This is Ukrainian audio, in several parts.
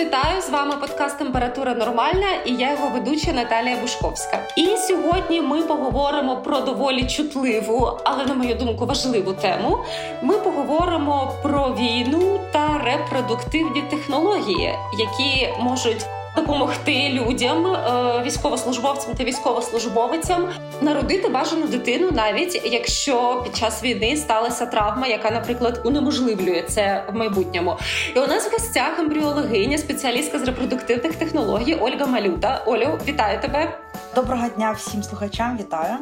вітаю з вами подкаст Температура Нормальна і я його ведуча Наталія Бушковська. І сьогодні ми поговоримо про доволі чутливу, але на мою думку, важливу тему. Ми поговоримо про війну та репродуктивні технології, які можуть допомогти людям, е, військовослужбовцям та військовослужбовицям народити бажану дитину, навіть якщо під час війни сталася травма, яка, наприклад, унеможливлює це в майбутньому. І у нас в гостях ембріологиня, спеціалістка з репродуктивних технологій Ольга Малюта. Олю, вітаю тебе. Доброго дня всім слухачам. Вітаю.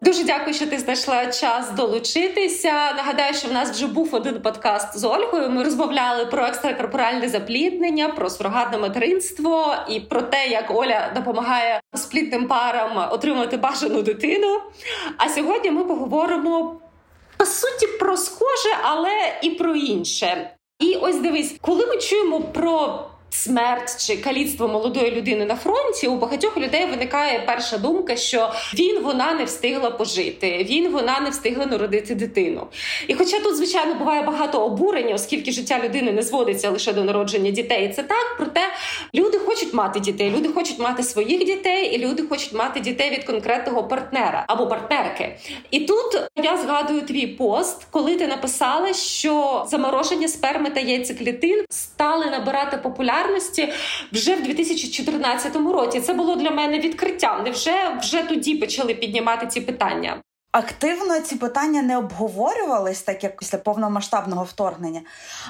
Дуже дякую, що ти знайшла час долучитися. Нагадаю, що в нас вже був один подкаст з Ольгою. Ми розмовляли про екстракорпоральне запліднення, про сурогатне материнство і про те, як Оля допомагає сплітним парам отримати бажану дитину. А сьогодні ми поговоримо по суті про схоже, але і про інше. І ось дивись, коли ми чуємо про смерть чи каліцтво молодої людини на фронті, у багатьох людей виникає перша думка, що він вона не встигла пожити, він вона не встигла народити дитину. І хоча тут, звичайно, буває багато обурення, оскільки життя людини не зводиться лише до народження дітей, це так, проте люди хочуть мати дітей, люди хочуть мати своїх дітей, і люди хочуть мати дітей від конкретного партнера або партнерки. І тут я згадую твій пост, коли ти написала, що замороження сперми та яйцеклітин стали набирати популярність популярності вже в 2014 році. Це було для мене відкриттям. Невже вже тоді почали піднімати ці питання? Активно ці питання не обговорювались, так як після повномасштабного вторгнення.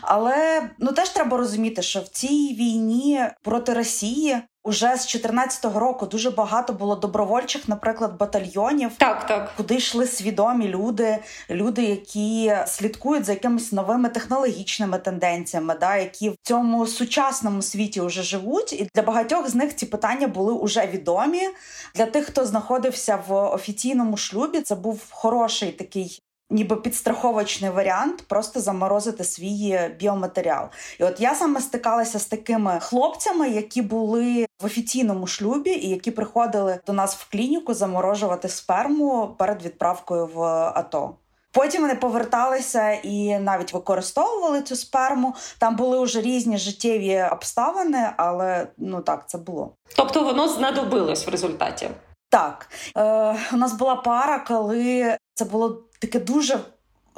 Але ну теж треба розуміти, що в цій війні проти Росії Уже з 2014 року дуже багато було добровольчих, наприклад, батальйонів, так так куди йшли свідомі люди, люди, які слідкують за якимись новими технологічними тенденціями, да, які в цьому сучасному світі вже живуть. І для багатьох з них ці питання були уже відомі. Для тих, хто знаходився в офіційному шлюбі, це був хороший такий ніби підстраховочний варіант просто заморозити свій біоматеріал. І от я саме стикалася з такими хлопцями, які були в офіційному шлюбі і які приходили до нас в клініку заморожувати сперму перед відправкою в АТО. Потім вони поверталися і навіть використовували цю сперму. Там були вже різні життєві обставини, але ну так це було. Тобто воно знадобилось в результаті. Так, Е, у нас була пара, коли це було таке дуже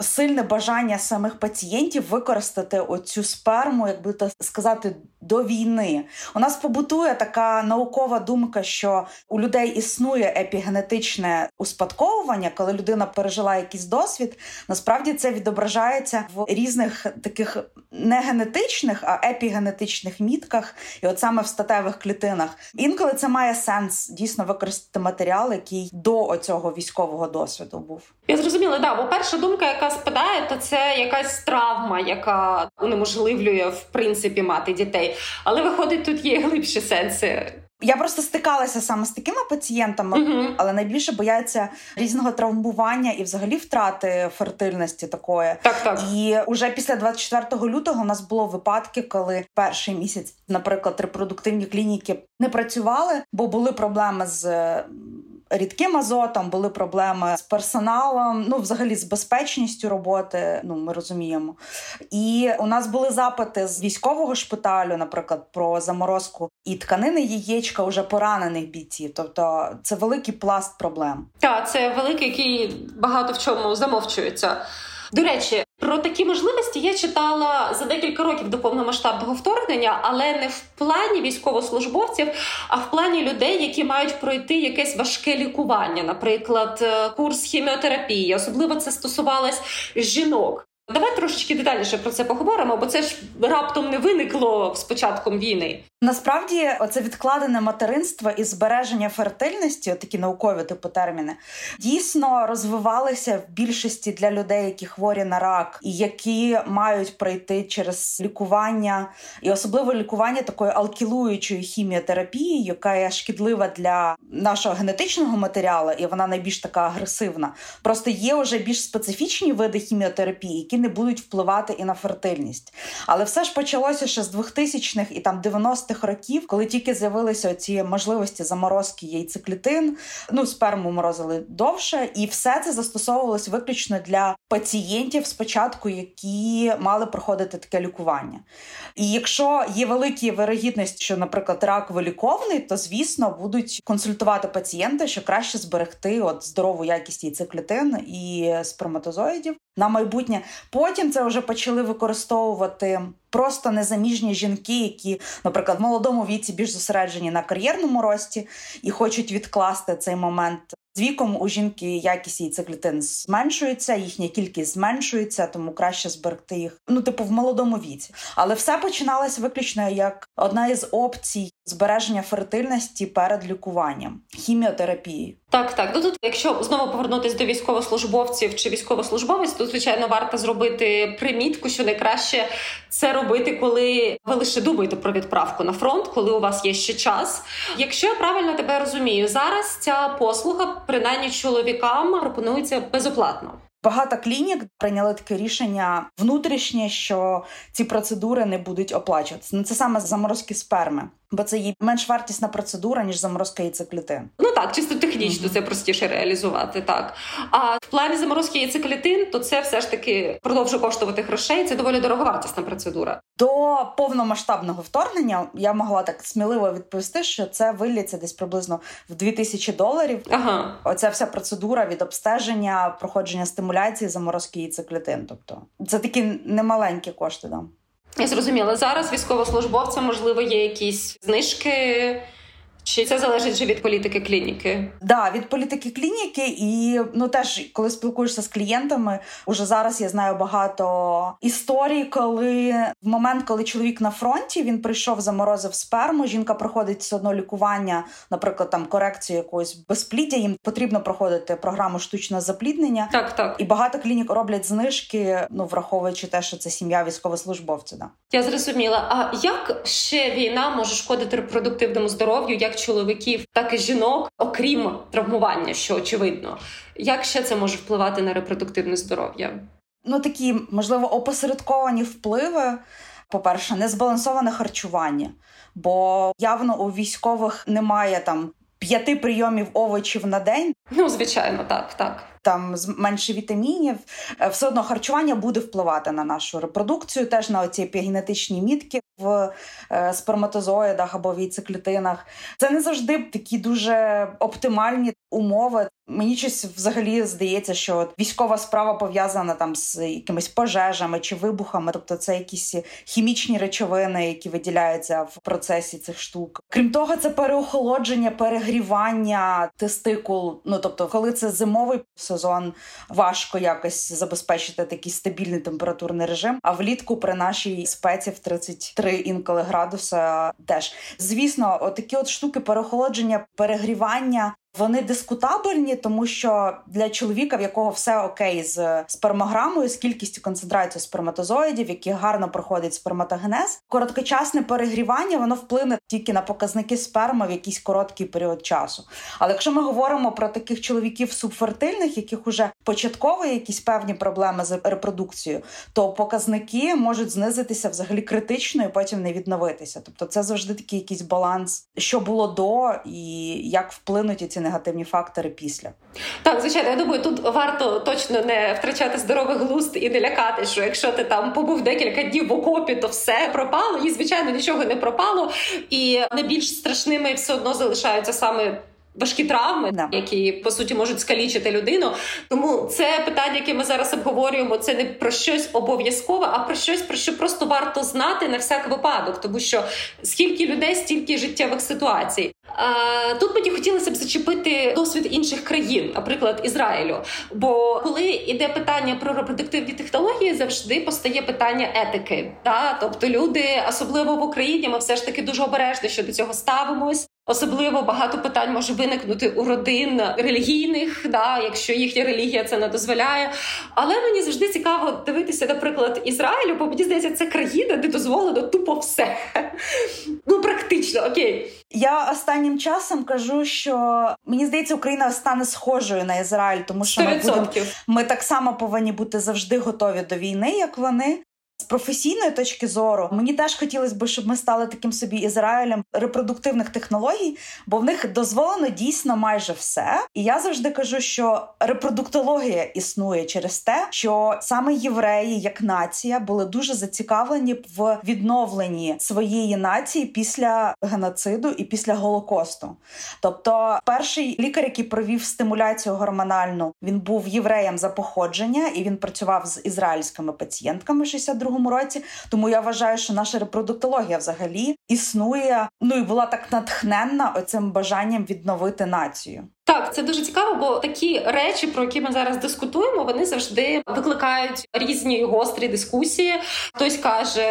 сильне бажання самих пацієнтів використати оцю сперму, як би так сказати, до війни. У нас побутує така наукова думка, що у людей існує епігенетичне успадковування, коли людина пережила якийсь досвід. Насправді це відображається в різних таких не генетичних, а епігенетичних мітках, і от саме в статевих клітинах. Інколи це має сенс дійсно використати матеріал, який до оцього військового досвіду був. Я зрозуміла, да, бо перша думка, яка спадає, то це якась травма, яка унеможливлює в принципі мати дітей. Але виходить, тут є глибші сенси. Я просто стикалася саме з такими пацієнтами, uh-huh. але найбільше бояться різного травмування і, взагалі, втрати фертильності такої. Так, так. І уже після 24 лютого у нас було випадки, коли перший місяць, наприклад, репродуктивні клініки не працювали, бо були проблеми з рідким азотом, були проблеми з персоналом, ну взагалі з безпечністю роботи. Ну ми розуміємо. І у нас були запити з військового шпиталю, наприклад, про заморозку і тканини яєчка уже поранених бійців. Тобто це великий пласт проблем. Так, це великий, який багато в чому замовчується. До речі, про такі можливості я читала за декілька років до повномасштабного вторгнення, але не в плані військовослужбовців, а в плані людей, які мають пройти якесь важке лікування, наприклад, е, курс хіміотерапії. Особливо це стосувалось жінок. Давай трошечки детальніше про це поговоримо, бо це ж раптом не виникло з початком війни. Насправді, оце відкладене материнство і збереження фертильності, такі наукові типу терміни, дійсно розвивалися в більшості для людей, які хворі на рак, і які мають пройти через лікування, і особливо лікування такої алкілуючої хіміотерапії, яка є шкідлива для нашого генетичного матеріалу, і вона найбільш така агресивна. Просто є вже більш специфічні види хіміотерапії, які зміни будуть впливати і на фертильність. Але все ж почалося ще з 2000-х і там 90-х років, коли тільки з'явилися ці можливості заморозки яйцеклітин, ну сперму морозили довше, і все це застосовувалось виключно для пацієнтів спочатку, які мали проходити таке лікування. І якщо є великі вирогідність, що, наприклад, рак виліковний, то звісно будуть консультувати пацієнта, що краще зберегти от здорову якість яйцеклітин і сперматозоїдів на майбутнє. Потім це вже почали використовувати просто незаміжні жінки, які, наприклад, в молодому віці більш зосереджені на кар'єрному рості і хочуть відкласти цей момент. Віком у жінки якість яйцеклітин зменшується, їхня кількість зменшується, тому краще зберегти їх. Ну, типу, в молодому віці. Але все починалось виключно як одна із опцій збереження фертильності перед лікуванням хіміотерапії. Так, так. Ну тут, якщо знову повернутися до військовослужбовців чи військовослужбовець, то звичайно варто зробити примітку, що найкраще це робити, коли ви лише думаєте про відправку на фронт, коли у вас є ще час. Якщо я правильно тебе розумію, зараз ця послуга, принаймні чоловікам, пропонується безоплатно. Багато клінік прийняли таке рішення внутрішнє, що ці процедури не будуть оплачуватися. Ну це саме заморозки сперми бо це є менш вартісна процедура ніж заморозка яйцеклітин. Ну так, чисто технічно mm-hmm. це простіше реалізувати. Так а в плані заморозки яйцеклітин, то це все ж таки продовжує коштувати грошей. Це доволі дороговартісна процедура. До повномасштабного вторгнення я могла так сміливо відповісти, що це виліться десь приблизно в 2000 доларів. Ага, оця вся процедура від обстеження, проходження стимуляції, заморозки яйцеклітин. Тобто це такі немаленькі кошти. Да. Я зрозуміла. Зараз військовослужбовцям, можливо, є якісь знижки. Чи це залежить вже від політики клініки? Да, від політики клініки, і ну теж коли спілкуєшся з клієнтами, уже зараз я знаю багато історій, коли в момент, коли чоловік на фронті він прийшов, заморозив сперму. Жінка проходить все одно лікування, наприклад, там корекцію якогось безпліддя. Їм потрібно проходити програму штучного запліднення. Так, так і багато клінік роблять знижки, ну враховуючи те, що це сім'я військовослужбовця. Да. Я зрозуміла. А як ще війна може шкодити репродуктивному здоров'ю? Як чоловіків, так і жінок, окрім травмування, що очевидно, як ще це може впливати на репродуктивне здоров'я? Ну такі можливо опосередковані впливи. По-перше, незбалансоване харчування, бо явно у військових немає там п'яти прийомів овочів на день. Ну, звичайно, так, так. Там менше вітамінів, е, все одно харчування буде впливати на нашу репродукцію, теж на оці епігенетичні мітки в е, сперматозоїдах або війцеклітинах. Це не завжди такі дуже оптимальні умови. Мені щось взагалі здається, що військова справа пов'язана там з якимись пожежами чи вибухами, тобто це якісь хімічні речовини, які виділяються в процесі цих штук. Крім того, це переохолодження, перегрівання тестикул. Ну тобто, коли це зимовий сезон, важко якось забезпечити такий стабільний температурний режим. А влітку при нашій спеці в 33 інколи градуса теж звісно, отакі от штуки переохолодження, перегрівання вони дискутабельні, тому що для чоловіка, в якого все окей з спермограмою, з кількістю концентрації сперматозоїдів, які гарно проходить сперматогенез, короткочасне перегрівання воно вплине тільки на показники сперми в якийсь короткий період часу. Але якщо ми говоримо про таких чоловіків субфертильних, яких уже початково якісь певні проблеми з репродукцією, то показники можуть знизитися взагалі критично і потім не відновитися. Тобто, це завжди такий якийсь баланс, що було до і як вплинуть ці негативні фактори після. Так, звичайно, я думаю, тут варто точно не втрачати здоровий глузд і не лякати, що якщо ти там побув декілька днів в окопі, то все пропало, і звичайно нічого не пропало. І найбільш страшними все одно залишаються саме важкі травми, да. які по суті можуть скалічити людину. Тому це питання, яке ми зараз обговорюємо, це не про щось обов'язкове, а про щось, про що просто варто знати на всяк випадок, тому що скільки людей, стільки життєвих ситуацій. Тут мені хотілося б зачепити досвід інших країн, наприклад, Ізраїлю. Бо коли йде питання про репродуктивні технології, завжди постає питання етики. Та тобто люди, особливо в Україні, ми все ж таки дуже обережно що до цього ставимось. Особливо багато питань може виникнути у родин релігійних, да, якщо їхня релігія це не дозволяє. Але мені завжди цікаво дивитися, наприклад, Ізраїлю, бо мені здається, це країна, де дозволено тупо все. Ну, практично, окей. Я останнім часом кажу, що мені здається, Україна стане схожою на Ізраїль, тому що ми будемо, ми так само повинні бути завжди готові до війни, як вони. З професійної точки зору мені теж хотілося б, щоб ми стали таким собі Ізраїлем репродуктивних технологій, бо в них дозволено дійсно майже все. І я завжди кажу, що репродуктологія існує через те, що саме євреї, як нація, були дуже зацікавлені в відновленні своєї нації після геноциду і після голокосту. Тобто, перший лікар, який провів стимуляцію гормональну, він був євреєм за походження і він працював з ізраїльськими пацієнтками 62 22 році. Тому я вважаю, що наша репродуктологія взагалі існує. Ну і була так натхненна оцим бажанням відновити націю. Так, це дуже цікаво, бо такі речі, про які ми зараз дискутуємо, вони завжди викликають різні гострі дискусії. Хтось каже,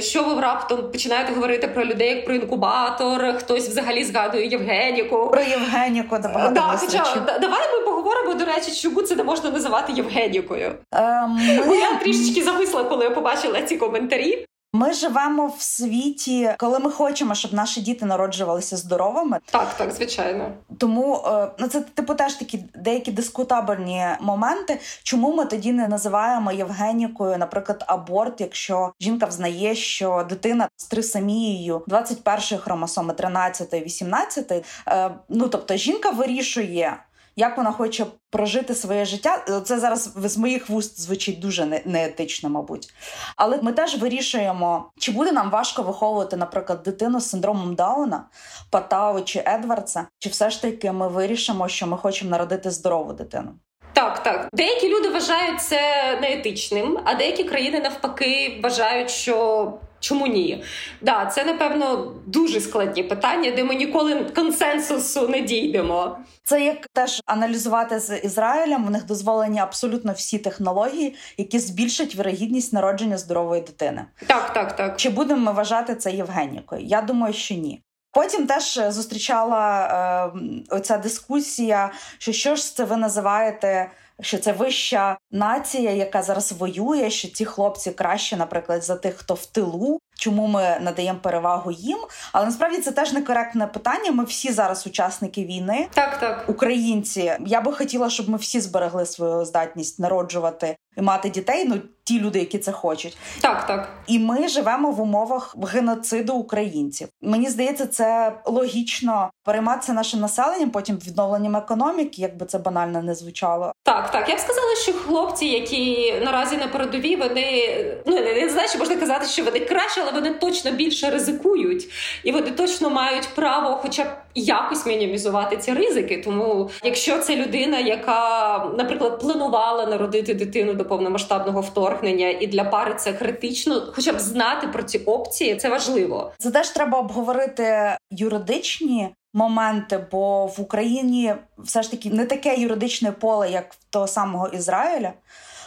що ви раптом починаєте говорити про людей як про інкубатор, хтось взагалі згадує Євгеніку. Про Євгеніку да, да, хоча, Давай ми поговоримо до речі, чому це не можна називати Євгенікою. Ем, ми... Я трішечки зависла, коли я побачила ці коментарі. Ми живемо в світі, коли ми хочемо, щоб наші діти народжувалися здоровими. Так, так, звичайно. Тому е, ну це типу теж такі деякі дискутабельні моменти. Чому ми тоді не називаємо Євгенікою, наприклад, аборт, якщо жінка взнає, що дитина з трисамією 21-ї хромосоми, 13-ї, 18-ї, е, ну тобто жінка вирішує як вона хоче прожити своє життя. Це зараз з моїх вуст звучить дуже неетично, мабуть. Але ми теж вирішуємо, чи буде нам важко виховувати, наприклад, дитину з синдромом Дауна, Патау чи Едвардса, чи все ж таки ми вирішимо, що ми хочемо народити здорову дитину. Так, так. Деякі люди вважають це неетичним, а деякі країни навпаки вважають, що чому ні? Да, це напевно дуже складні питання, де ми ніколи консенсусу не дійдемо. Це як теж аналізувати з Ізраїлем. У них дозволені абсолютно всі технології, які збільшать вірогідність народження здорової дитини. Так, так, так. Чи будемо ми вважати це Євгенікою? Я думаю, що ні. Потім теж зустрічала е, оця дискусія, що що ж це ви називаєте що це вища нація, яка зараз воює, що ці хлопці краще, наприклад, за тих, хто в тилу. Чому ми надаємо перевагу їм? Але насправді це теж некоректне питання. Ми всі зараз учасники війни, так так українці. Я би хотіла, щоб ми всі зберегли свою здатність народжувати і мати дітей. Ну ті люди, які це хочуть, так так. І ми живемо в умовах геноциду українців. Мені здається, це логічно перейматися нашим населенням, потім відновленням економіки, якби це банально не звучало. Так, так. Я б сказала, що хлопці, які наразі на передовій, вони ну не, не знаю, що можна казати, що вони краще, але вони точно більше ризикують, і вони точно мають право, хоча б якось мінімізувати ці ризики. Тому, якщо це людина, яка, наприклад, планувала народити дитину до повномасштабного вторгнення, і для пари це критично, хоча б знати про ці опції, це важливо. Це теж треба обговорити юридичні моменти, бо в Україні все ж таки не таке юридичне поле, як в того самого Ізраїля.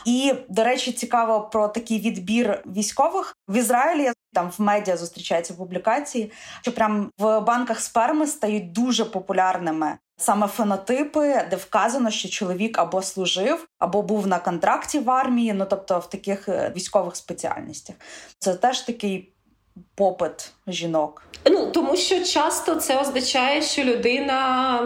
І, до речі, цікаво про такий відбір військових в Ізраїлі. Там в медіа зустрічаються публікації, що прям в банках сперми стають дуже популярними саме фенотипи, де вказано, що чоловік або служив, або був на контракті в армії, ну тобто в таких е, військових спеціальностях. Це теж такий попит жінок. Ну тому що часто це означає, що людина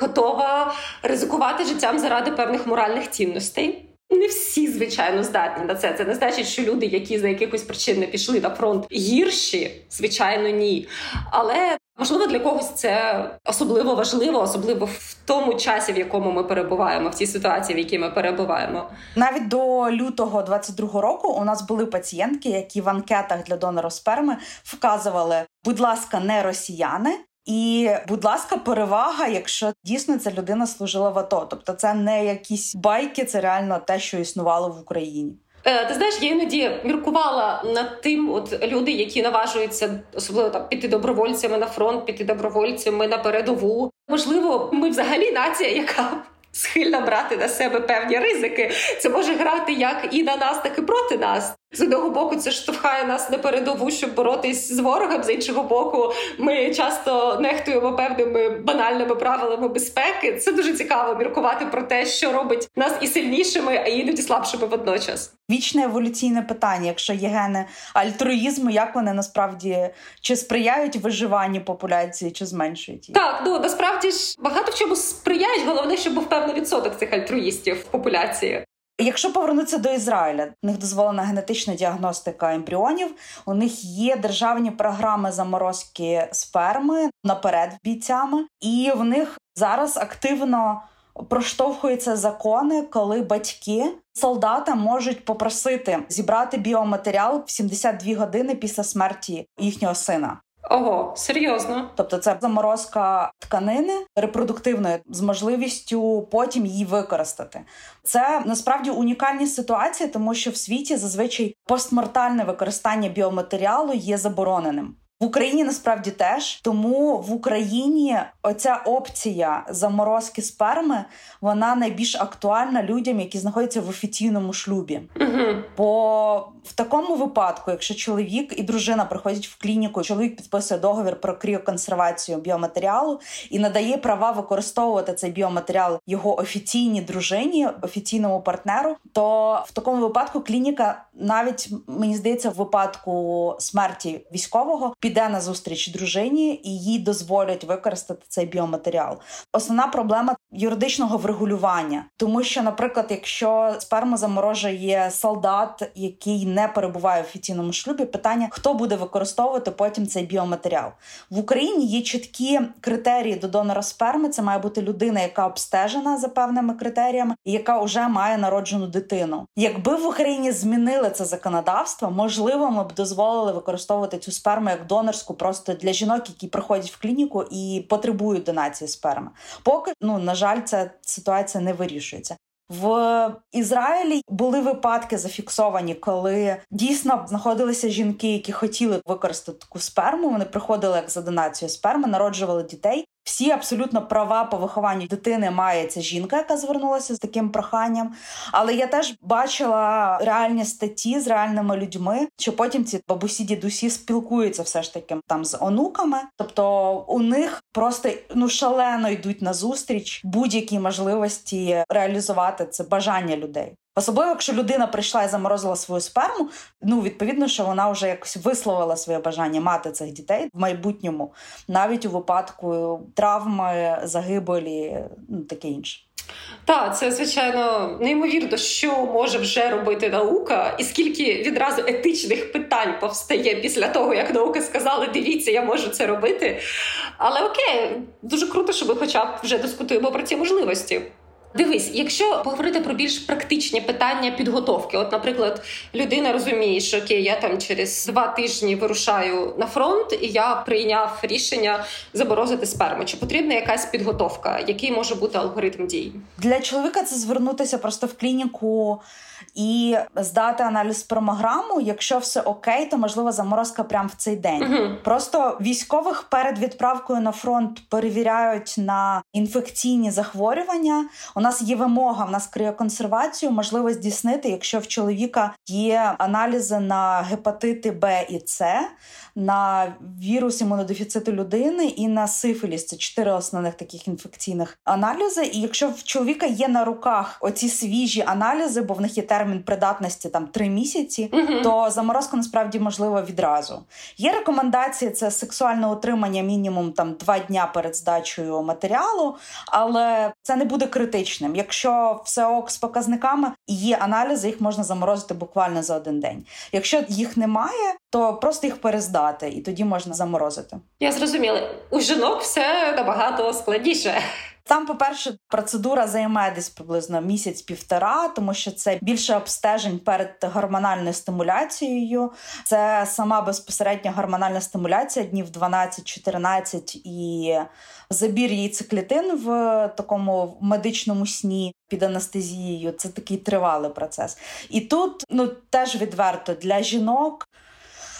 готова ризикувати життям заради певних моральних цінностей. Не всі, звичайно, здатні на це. Це не значить, що люди, які за якихось причин не пішли на фронт гірші, звичайно, ні. Але можливо для когось це особливо важливо, особливо в тому часі, в якому ми перебуваємо, в цій ситуації, в якій ми перебуваємо. Навіть до лютого 22-го року у нас були пацієнтки, які в анкетах для донора сперми вказували, будь ласка, не росіяни. І, будь ласка, перевага, якщо дійсно ця людина служила в АТО. Тобто, це не якісь байки, це реально те, що існувало в Україні. Е, ти знаєш, я іноді міркувала над тим, от люди, які наважуються особливо там піти добровольцями на фронт, піти добровольцями на передову. Можливо, ми взагалі нація, яка схильна брати на себе певні ризики. Це може грати як і на нас, так і проти нас. З одного боку, це штовхає нас на передову, щоб боротись з ворогом. З іншого боку, ми часто нехтуємо певними банальними правилами безпеки. Це дуже цікаво міркувати про те, що робить нас і сильнішими, а іноді слабшими водночас. Вічне еволюційне питання, якщо є гени альтруїзму, як вони насправді чи сприяють виживанню популяції, чи зменшують її? Так, ну насправді ж багато в чому сприяють. Головне, щоб був певний відсоток цих альтруїстів в популяції. Якщо повернутися до Ізраїля, у них дозволена генетична діагностика ембріонів. У них є державні програми заморозки сперми наперед бійцями, і в них зараз активно проштовхуються закони, коли батьки солдата можуть попросити зібрати біоматеріал в 72 години після смерті їхнього сина. Ого, серйозно. Тобто це заморозка тканини репродуктивної з можливістю потім її використати. Це насправді унікальні ситуації, тому що в світі зазвичай постмортальне використання біоматеріалу є забороненим. В Україні насправді теж тому в Україні оця опція заморозки сперми вона найбільш актуальна людям, які знаходяться в офіційному шлюбі. Угу. Бо в такому випадку, якщо чоловік і дружина приходять в клініку, чоловік підписує договір про кріоконсервацію біоматеріалу і надає права використовувати цей біоматеріал його офіційній дружині, офіційному партнеру, то в такому випадку клініка навіть мені здається, в випадку смерті військового піде на зустріч дружині і їй дозволять використати цей біоматеріал. Основна проблема юридичного врегулювання, тому що, наприклад, якщо сперма заморожує солдат, який не перебуває в офіційному шлюбі, питання хто буде використовувати потім цей біоматеріал в Україні. Є чіткі критерії до донора сперми. Це має бути людина, яка обстежена за певними критеріями, і яка вже має народжену дитину. Якби в Україні змінили це законодавство, можливо, ми б дозволили використовувати цю сперму як донорську просто для жінок, які приходять в клініку і потребують донації сперми. Поки ну на жаль, ця ситуація не вирішується. В Ізраїлі були випадки зафіксовані, коли дійсно знаходилися жінки, які хотіли використати таку сперму. Вони приходили як за донацію сперми, народжували дітей, всі абсолютно права по вихованню дитини має ця жінка, яка звернулася з таким проханням. Але я теж бачила реальні статті з реальними людьми, що потім ці бабусі, дідусі спілкуються все ж таки там з онуками. Тобто у них просто ну шалено йдуть на зустріч будь-які можливості реалізувати це бажання людей. Особливо, якщо людина прийшла і заморозила свою сперму, ну відповідно, що вона вже якось висловила своє бажання мати цих дітей в майбутньому, навіть у випадку травми, загибелі, ну таке інше. Так, це звичайно неймовірно, що може вже робити наука, і скільки відразу етичних питань повстає після того, як наука сказала, дивіться, я можу це робити. Але окей, дуже круто, що ми хоча б вже дискутуємо про ці можливості. Дивись, якщо поговорити про більш практичні питання підготовки, от, наприклад, людина розуміє, що окей, я там через два тижні вирушаю на фронт, і я прийняв рішення заборозити сперму. Чи потрібна якась підготовка? Який може бути алгоритм дій для чоловіка? Це звернутися просто в клініку і здати аналіз промограму. Якщо все окей, то можливо заморозка прямо в цей день. uh Просто військових перед відправкою на фронт перевіряють на інфекційні захворювання. У нас є вимога, в нас криоконсервацію можливо здійснити, якщо в чоловіка є аналізи на гепатити Б і С, на вірус імунодефіциту людини і на сифіліс. Це чотири основних таких інфекційних аналізи. І якщо в чоловіка є на руках оці свіжі аналізи, бо в них є термін придатності там три місяці, uh то заморозка насправді можливо відразу. Є рекомендації це сексуальне утримання мінімум там два дня перед здачею матеріалу, але це не буде критичним. Якщо все ок з показниками є аналізи, їх можна заморозити буквально за один день. Якщо їх немає, то просто їх перездати, і тоді можна заморозити. Я зрозуміла. У жінок все набагато складніше. Там, по-перше, процедура займе десь приблизно місяць-півтора, тому що це більше обстежень перед гормональною стимуляцією. Це сама безпосередня гормональна стимуляція днів 12-14 і забір яйцеклітин в такому медичному сні під анестезією. Це такий тривалий процес. І тут ну теж відверто для жінок.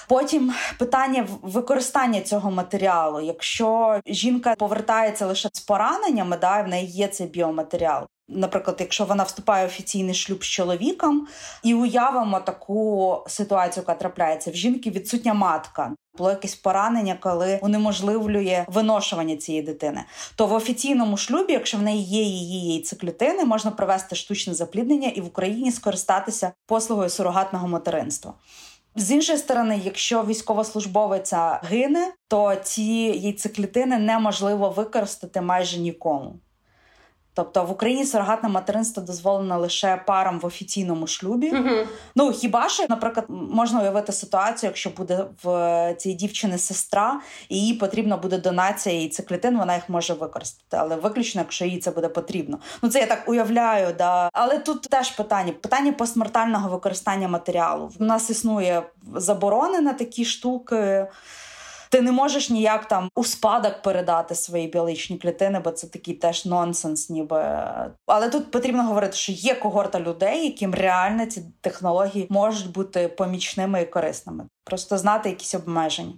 Потім питання використання цього матеріалу. Якщо жінка повертається лише з пораненнями, да в неї є цей біоматеріал. Наприклад, якщо вона вступає в офіційний шлюб з чоловіком, і уявимо таку ситуацію, яка трапляється в жінки, відсутня матка. Було якесь поранення, коли унеможливлює виношування цієї дитини. То в офіційному шлюбі, якщо в неї є її яйцеклітини, можна провести штучне запліднення і в Україні скористатися послугою сурогатного материнства. З іншої сторони, якщо військовослужбовиця гине, то ці яйцеклітини неможливо використати майже нікому. Тобто в Україні сурогатне материнство дозволено лише парам в офіційному шлюбі. uh Ну хіба що, наприклад, можна уявити ситуацію, якщо буде в цієї дівчини сестра, і їй потрібна буде донація і циклітин, вона їх може використати, але виключно, якщо їй це буде потрібно. Ну це я так уявляю, да. Але тут теж питання: питання постмортального використання матеріалу. У нас існує заборони на такі штуки. Ти не можеш ніяк там у спадок передати свої біологічні клітини, бо це такий теж нонсенс, ніби. Але тут потрібно говорити, що є когорта людей, яким реально ці технології можуть бути помічними і корисними. Просто знати якісь обмеження.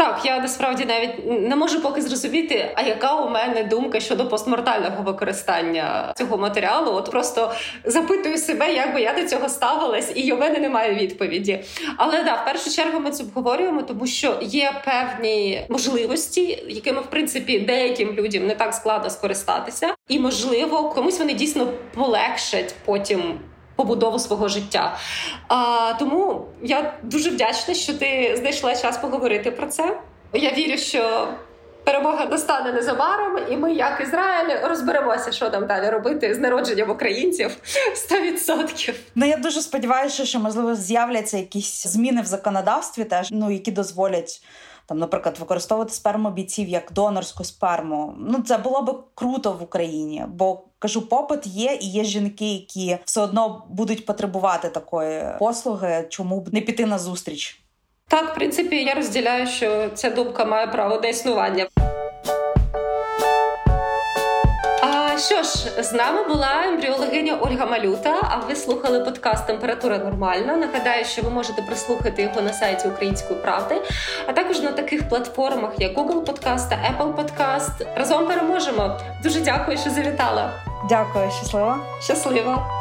Так, я насправді навіть не можу поки зрозуміти, а яка у мене думка щодо постмортального використання цього матеріалу. От просто запитую себе, як би я до цього ставилась, і у мене немає відповіді. Але да, в першу чергу ми це обговорюємо, тому що є певні можливості, якими в принципі деяким людям не так складно скористатися, і можливо комусь вони дійсно полегшать потім побудову свого життя. А, Тому я дуже вдячна, що ти знайшла час поговорити про це. Я вірю, що. Перемога достане незабаром, і ми, як Ізраїль, розберемося, що там далі робити з народженням українців 100%. Ну я дуже сподіваюся, що можливо з'являться якісь зміни в законодавстві, теж ну які дозволять там, наприклад, використовувати сперму бійців як донорську сперму. Ну це було би круто в Україні, бо кажу, попит є, і є жінки, які все одно будуть потребувати такої послуги. Чому б не піти на зустріч? Так, в принципі, я розділяю, що ця думка має право на існування. Що ж, з нами була ембріологиня Ольга Малюта. А ви слухали подкаст Температура нормальна. Нагадаю, що ви можете прослухати його на сайті Української правди, а також на таких платформах, як Google Podcast та Apple Podcast. Разом переможемо. Дуже дякую, що завітала. Дякую, щасливо. Щасливо.